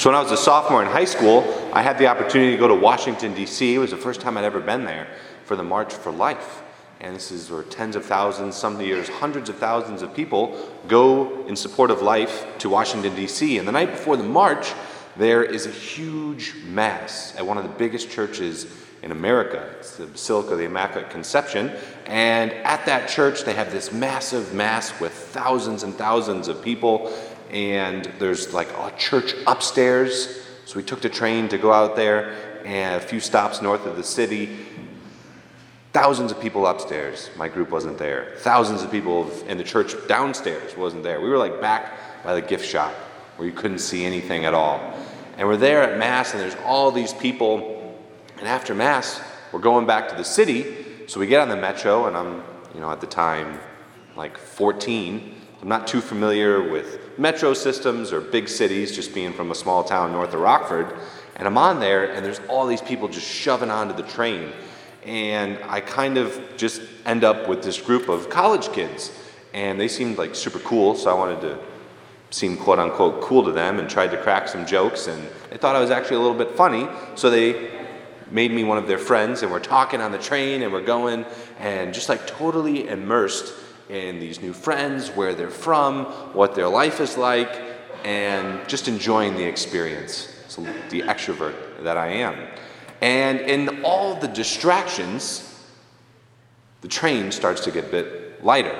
So when I was a sophomore in high school, I had the opportunity to go to Washington, D.C. It was the first time I'd ever been there for the March for Life. And this is where tens of thousands, some years hundreds of thousands of people go in support of life to Washington, D.C. And the night before the march, there is a huge mass at one of the biggest churches in America. It's the Basilica of the Immaculate Conception. And at that church, they have this massive mass with thousands and thousands of people. And there's like a church upstairs. So we took the train to go out there and a few stops north of the city. Thousands of people upstairs. My group wasn't there. Thousands of people in the church downstairs wasn't there. We were like back by the gift shop where you couldn't see anything at all. And we're there at Mass, and there's all these people. And after Mass, we're going back to the city. So we get on the metro, and I'm, you know, at the time, like 14. I'm not too familiar with metro systems or big cities, just being from a small town north of Rockford. And I'm on there, and there's all these people just shoving onto the train. And I kind of just end up with this group of college kids. And they seemed like super cool, so I wanted to seem quote unquote cool to them and tried to crack some jokes. And they thought I was actually a little bit funny, so they made me one of their friends. And we're talking on the train, and we're going, and just like totally immersed in these new friends, where they're from, what their life is like, and just enjoying the experience. So the extrovert that I am. And in all the distractions, the train starts to get a bit lighter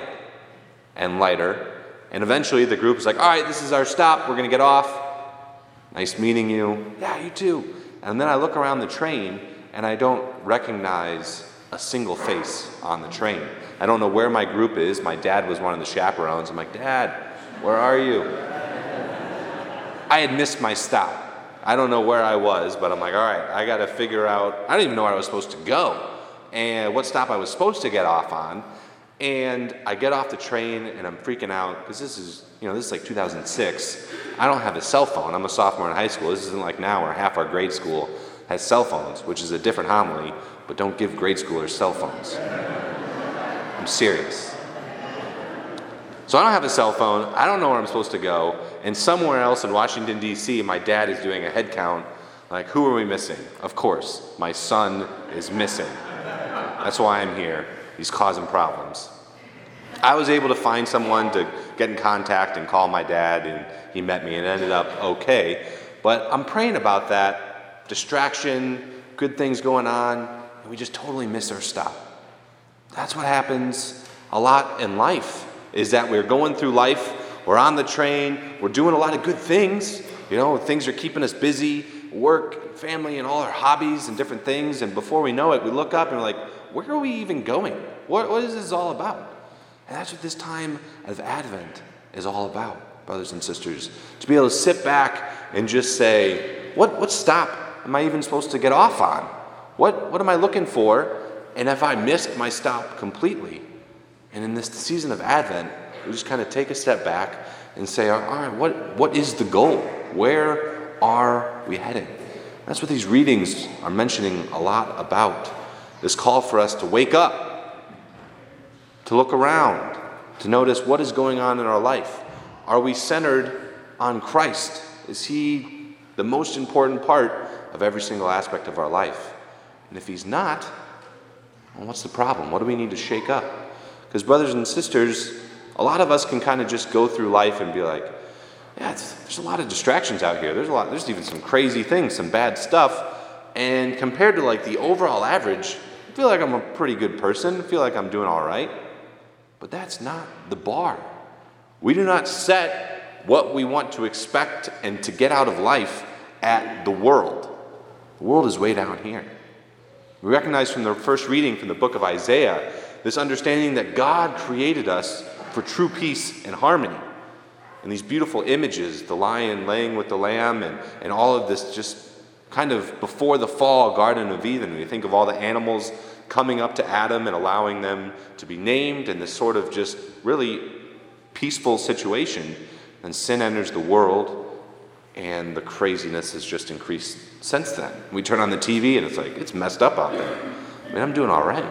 and lighter. And eventually the group is like, all right, this is our stop. We're going to get off. Nice meeting you. Yeah, you too. And then I look around the train and I don't recognize a single face on the train. I don't know where my group is. My dad was one of the chaperones. I'm like, Dad, where are you? I had missed my stop. I don't know where I was, but I'm like, all right, I got to figure out. I don't even know where I was supposed to go and what stop I was supposed to get off on. And I get off the train and I'm freaking out because this is, you know, this is like 2006. I don't have a cell phone. I'm a sophomore in high school. This isn't like now where half our grade school has cell phones, which is a different homily, but don't give grade schoolers cell phones. I'm serious. So I don't have a cell phone. I don't know where I'm supposed to go. And somewhere else in Washington, D.C., my dad is doing a head count. Like, who are we missing? Of course, my son is missing. That's why I'm here. He's causing problems. I was able to find someone to get in contact and call my dad, and he met me and ended up okay. But I'm praying about that distraction, good things going on, and we just totally miss our stop. That's what happens a lot in life, is that we're going through life we're on the train. We're doing a lot of good things. You know, things are keeping us busy work, family, and all our hobbies and different things. And before we know it, we look up and we're like, where are we even going? What, what is this all about? And that's what this time of Advent is all about, brothers and sisters. To be able to sit back and just say, what, what stop am I even supposed to get off on? What, what am I looking for? And if I missed my stop completely, and in this season of Advent, we just kind of take a step back and say, all right, what, what is the goal? Where are we heading? That's what these readings are mentioning a lot about. This call for us to wake up, to look around, to notice what is going on in our life. Are we centered on Christ? Is He the most important part of every single aspect of our life? And if He's not, well, what's the problem? What do we need to shake up? Because, brothers and sisters, a lot of us can kind of just go through life and be like, yeah, there's a lot of distractions out here. There's a lot, there's even some crazy things, some bad stuff. And compared to like the overall average, I feel like I'm a pretty good person. I feel like I'm doing all right. But that's not the bar. We do not set what we want to expect and to get out of life at the world. The world is way down here. We recognize from the first reading from the book of Isaiah this understanding that God created us for true peace and harmony. And these beautiful images, the lion laying with the lamb, and, and all of this just kind of before the fall Garden of Eden. We think of all the animals coming up to Adam and allowing them to be named, and this sort of just really peaceful situation, and sin enters the world, and the craziness has just increased since then. We turn on the TV and it's like, it's messed up out there. I mean, I'm doing all right.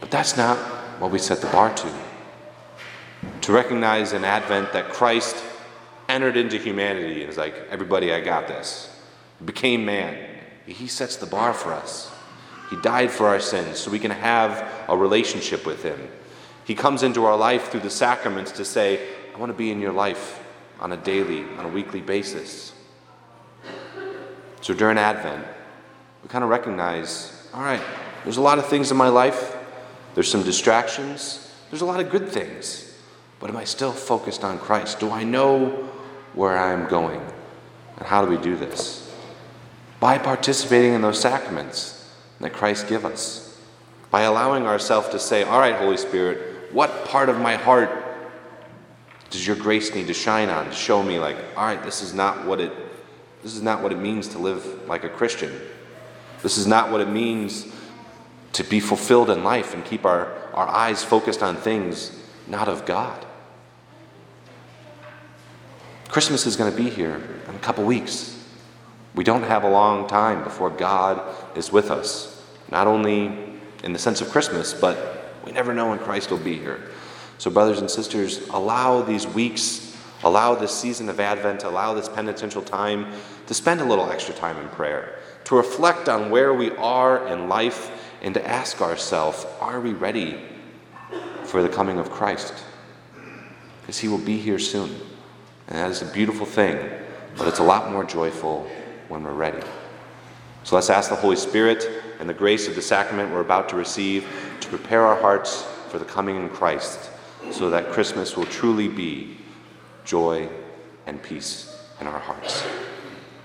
But that's not what we set the bar to to recognize in Advent that Christ entered into humanity and is like, everybody, I got this. Became man. He sets the bar for us. He died for our sins so we can have a relationship with Him. He comes into our life through the sacraments to say, I want to be in your life on a daily, on a weekly basis. So during Advent, we kind of recognize all right, there's a lot of things in my life, there's some distractions, there's a lot of good things, but am I still focused on Christ? Do I know where I'm going? And how do we do this? By participating in those sacraments that Christ give us. By allowing ourselves to say, all right, Holy Spirit, what part of my heart does your grace need to shine on to show me like, all right, this is not what it this is not what it means to live like a Christian. This is not what it means to be fulfilled in life and keep our, our eyes focused on things not of God. Christmas is going to be here in a couple weeks. We don't have a long time before God is with us, not only in the sense of Christmas, but we never know when Christ will be here. So, brothers and sisters, allow these weeks, allow this season of Advent, allow this penitential time to spend a little extra time in prayer to reflect on where we are in life and to ask ourselves are we ready for the coming of Christ? Because he will be here soon. And that is a beautiful thing, but it's a lot more joyful when we're ready. So let's ask the Holy Spirit and the grace of the sacrament we're about to receive to prepare our hearts for the coming in Christ so that Christmas will truly be joy and peace in our hearts.